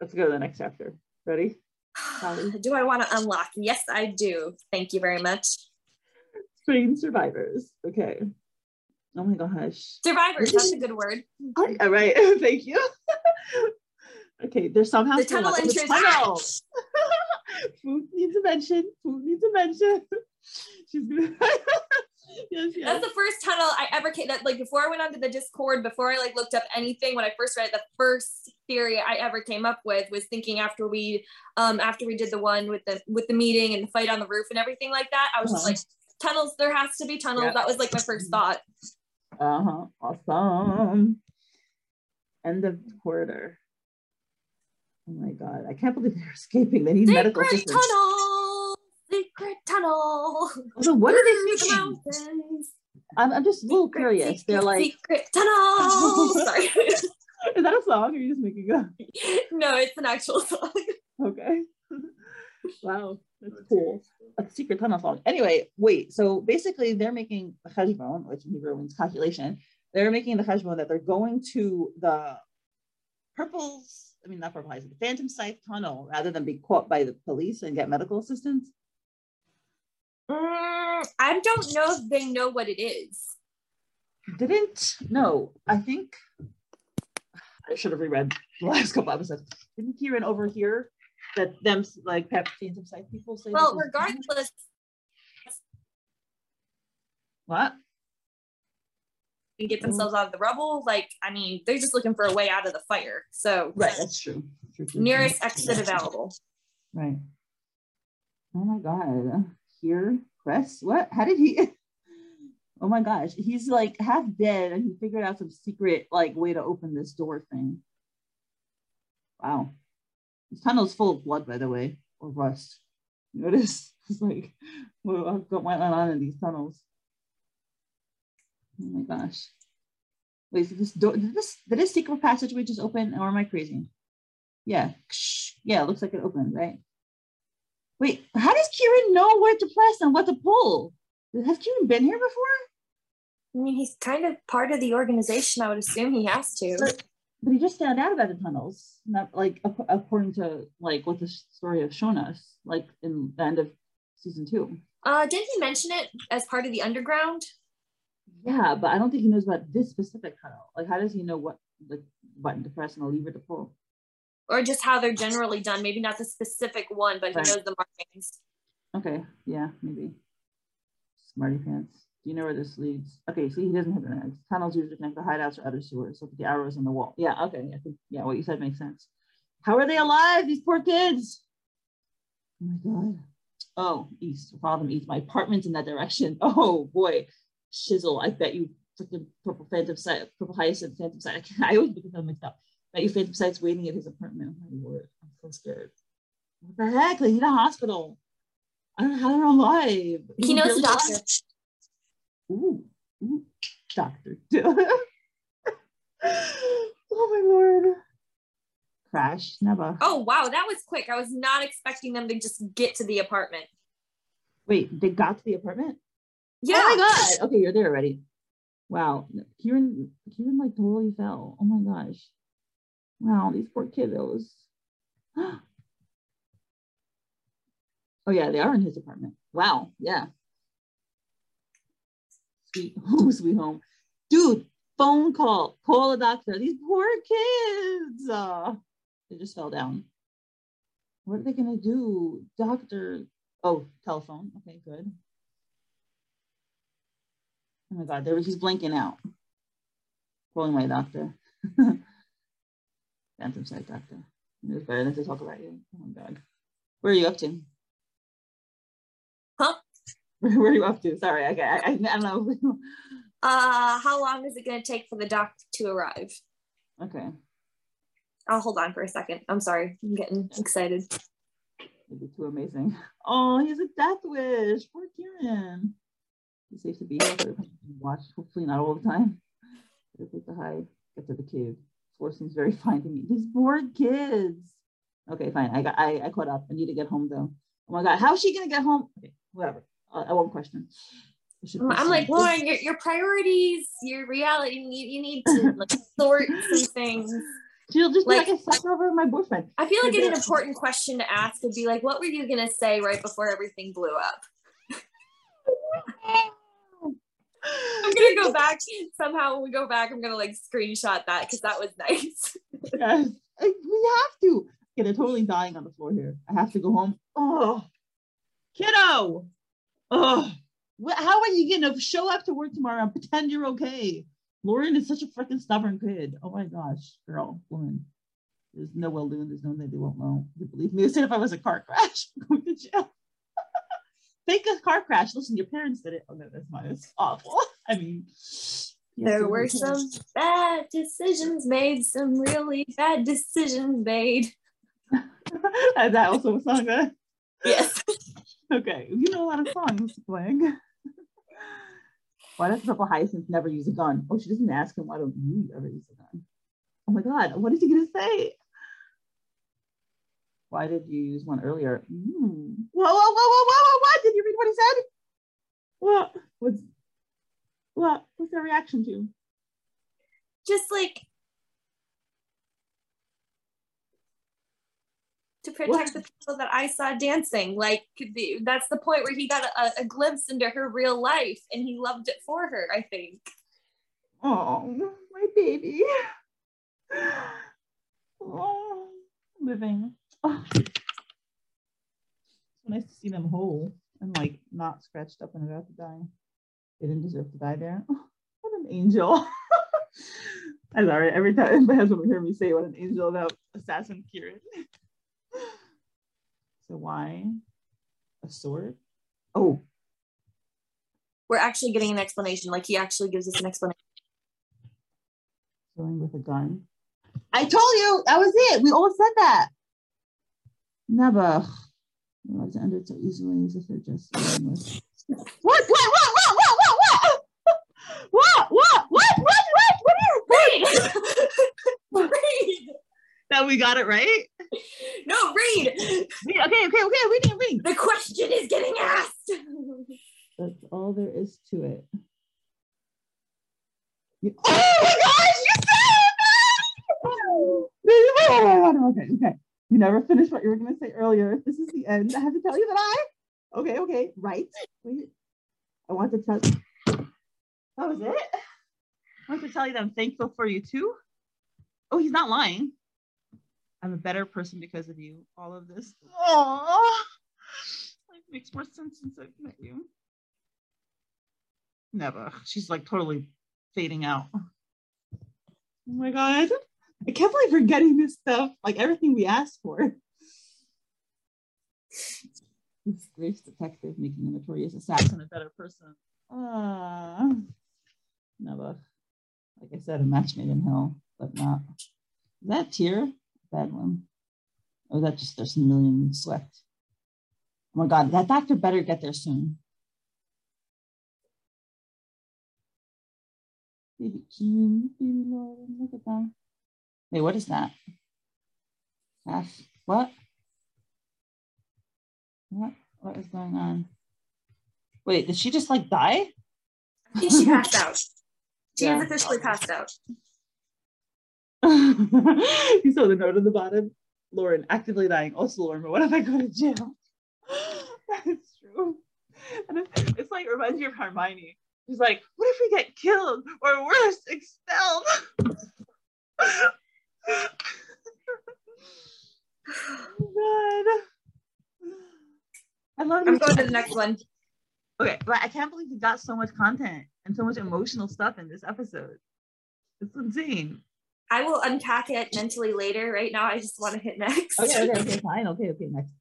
let's go to the next chapter. Ready? do I want to unlock? Yes, I do. Thank you very much. Train survivors. Okay. Oh my gosh. Survivors, that's a good word. All right. Thank you. okay, there's somehow the tunnel entrance. Tunnel. Food needs a mention. Food needs a mention. She's gonna yes, yes. That's the first tunnel I ever came that like before I went onto the Discord, before I like looked up anything, when I first read it, the first theory I ever came up with was thinking after we um after we did the one with the with the meeting and the fight on the roof and everything like that, I was uh-huh. just like tunnels, there has to be tunnels. Yep. That was like my first thought. Uh-huh. Awesome. End of corridor. Oh my god. I can't believe they're escaping. They need medical assistance. Tunnel! Secret tunnel. So what are they thinking? I'm, I'm just a little secret, curious. Secret, they're like secret tunnel. Sorry. Is that a song or are you just making up? No, it's an actual song. Okay. wow, that's cool a secret tunnel song. Anyway, wait. So basically, they're making the cheshbon, which in Hebrew means calculation. They're making the cheshbon that they're going to the purples. I mean, not purple the Phantom Scythe tunnel, rather than be caught by the police and get medical assistance. Mm, I don't know if they know what it is. Didn't no. I think I should have reread the last couple episodes. Didn't Kieran over here that them like and some people say. Well, regardless. What? And get themselves out of the rubble. Like, I mean, they're just looking for a way out of the fire. So right, that's true. true, true nearest exit available. Right. Oh my god. Here, Chris. What? How did he? Oh my gosh, he's like half dead, and he figured out some secret like way to open this door thing. Wow. This tunnel is full of blood, by the way, or rust. Notice it's like what got went on in these tunnels. Oh my gosh. Wait, this door did this did this secret passageway just open or am I crazy? Yeah. Yeah, it looks like it opened, right? Wait, how does Kieran know where to press and what to pull? Has Kieran been here before? I mean, he's kind of part of the organization. I would assume he has to. But but he just found out about the tunnels, not like according to like what the story has shown us, like in the end of season two. Uh, didn't he mention it as part of the underground? Yeah, but I don't think he knows about this specific tunnel. Like, how does he know what the button to press and a lever to pull? Or just how they're generally done. Maybe not the specific one, but right. he knows the markings. Okay, yeah, maybe. Smarty pants. Do you know where this leads? Okay, see, he doesn't have an X. Tunnels usually connect the hideouts or other sewers. Look at the arrows on the wall. Yeah, okay. I think, yeah, what you said makes sense. How are they alive, these poor kids? Oh my God. Oh, east. Follow them east. My apartment's in that direction. Oh boy. Shizzle. I bet you freaking purple Phantom Scythe, purple hyacinth Phantom Scythe. I, I always get them mixed up. Bet you Phantom Scythe's waiting at his apartment. Oh my word. I'm so scared. What the heck? They need a hospital. I don't know how they're alive. He knows the doctor. Ooh, ooh, Dr. oh my lord. Crash, never. Oh wow, that was quick. I was not expecting them to just get to the apartment. Wait, they got to the apartment? Oh, yeah. Oh my god. Okay, you're there already. Wow. Kieran Kieran like totally fell. Oh my gosh. Wow, these poor kiddos. oh yeah, they are in his apartment. Wow. Yeah sweet home, sweet home. Dude, phone call, call a doctor. These poor kids. Uh, they just fell down. What are they gonna do? Doctor. Oh, telephone. Okay, good. Oh my god, there he's blinking out. Calling my doctor. Phantom Scythe doctor. It was better than to talk about you. Oh my god. Where are you up to? Huh? Where are you up to? Sorry, okay, I, I, I don't know. uh, how long is it going to take for the doc to arrive? Okay. I'll hold on for a second. I'm sorry. I'm getting excited. It'd be too amazing. Oh, he's a death wish. Poor Kieran. He's safe to be here. Watch, hopefully not all the time. Take the hide. Get to the cave. Seems very fine to me. These poor kids. Okay, fine. I got. I, I caught up. I need to get home though. Oh my god, how is she gonna get home? Okay, whatever. Uh, I won't question. I'm like Lauren, your, your priorities, your reality. You, you need to like sort some things. She'll just like, be like, I slept over my boyfriend. I feel like an important question to ask would be like, what were you gonna say right before everything blew up? I'm gonna go back somehow. When we go back, I'm gonna like screenshot that because that was nice. yes, we have to. Okay, they're totally dying on the floor here. I have to go home. Oh, kiddo. Oh, how are you gonna show up to work tomorrow and pretend you're okay? Lauren is such a freaking stubborn kid. Oh my gosh, girl, woman. There's no well doing. There's no way they won't know. You believe me? They said if I was a car crash, I'm going to jail. Fake a car crash. Listen, your parents did it. Oh no, that's mine. It's awful. I mean, there were some bad decisions made, some really bad decisions made. Is that also a song that? Yes. okay, you know a lot of songs playing. Why does Purple Hyacinth never use a gun? Oh, she doesn't ask him, why don't you ever use a gun? Oh my God, what is he gonna say? Why did you use one earlier? Mm. Whoa, whoa, whoa, whoa, whoa, whoa, what? Did you read what he said? What? What's what? What's their reaction to? Just like to protect what? the people that I saw dancing. Like the, that's the point where he got a, a, glimpse into her real life and he loved it for her, I think. Oh, my baby. Oh, living. Oh. nice to see them whole and like not scratched up and about to die. They didn't deserve to die there. Oh, what an angel. I'm sorry, every time my husband would hear me say what an angel about assassin Kieran. So why a sword? Oh. We're actually getting an explanation. Like he actually gives us an explanation. Killing with a gun. I told you that was it. We all said that. Never. Realize it ended so easily as if they're just what? What? What? What? What? What? What? What? What? What? What? What? What? What? Read. Read. That we got it right. No, read. read. Okay, okay, okay. Reading, reading. The question is getting asked. That's all there is to it. You, oh my gosh, you said it! Okay, okay. You never finished what you were going to say earlier. This is the end. I have to tell you that I. Okay, okay. Right. Wait. I want to tell. That was it. I want to tell you that I'm thankful for you too. Oh, he's not lying. I'm a better person because of you. All of this. Oh, Life makes more sense since I've met you. Never. She's like totally fading out. Oh my god. I can't believe we're getting this stuff. Like everything we asked for. This Grace detective making a notorious assassin a better person. Ah, uh, never. Like I said, a match made in hell, but not. Is that tear? bad one. Oh, that just there's a million sweat. Oh my God, that doctor better get there soon. Baby King, baby Lord, look at that. Wait, what is that? That's what? What? What is going on? Wait, did she just like die? I think she passed out. She yeah. has officially passed out. you saw the note on the bottom. Lauren actively dying. Also, Lauren, but what if I go to jail? That's true. And it's like it reminds me of Hermione. She's like, what if we get killed or worse, expelled? Oh God. I love I'm going to the next one. Okay, but I can't believe we got so much content and so much emotional stuff in this episode. It's insane. I will unpack it mentally later. Right now, I just want to hit next. Okay, okay, okay, fine. Okay, okay, next.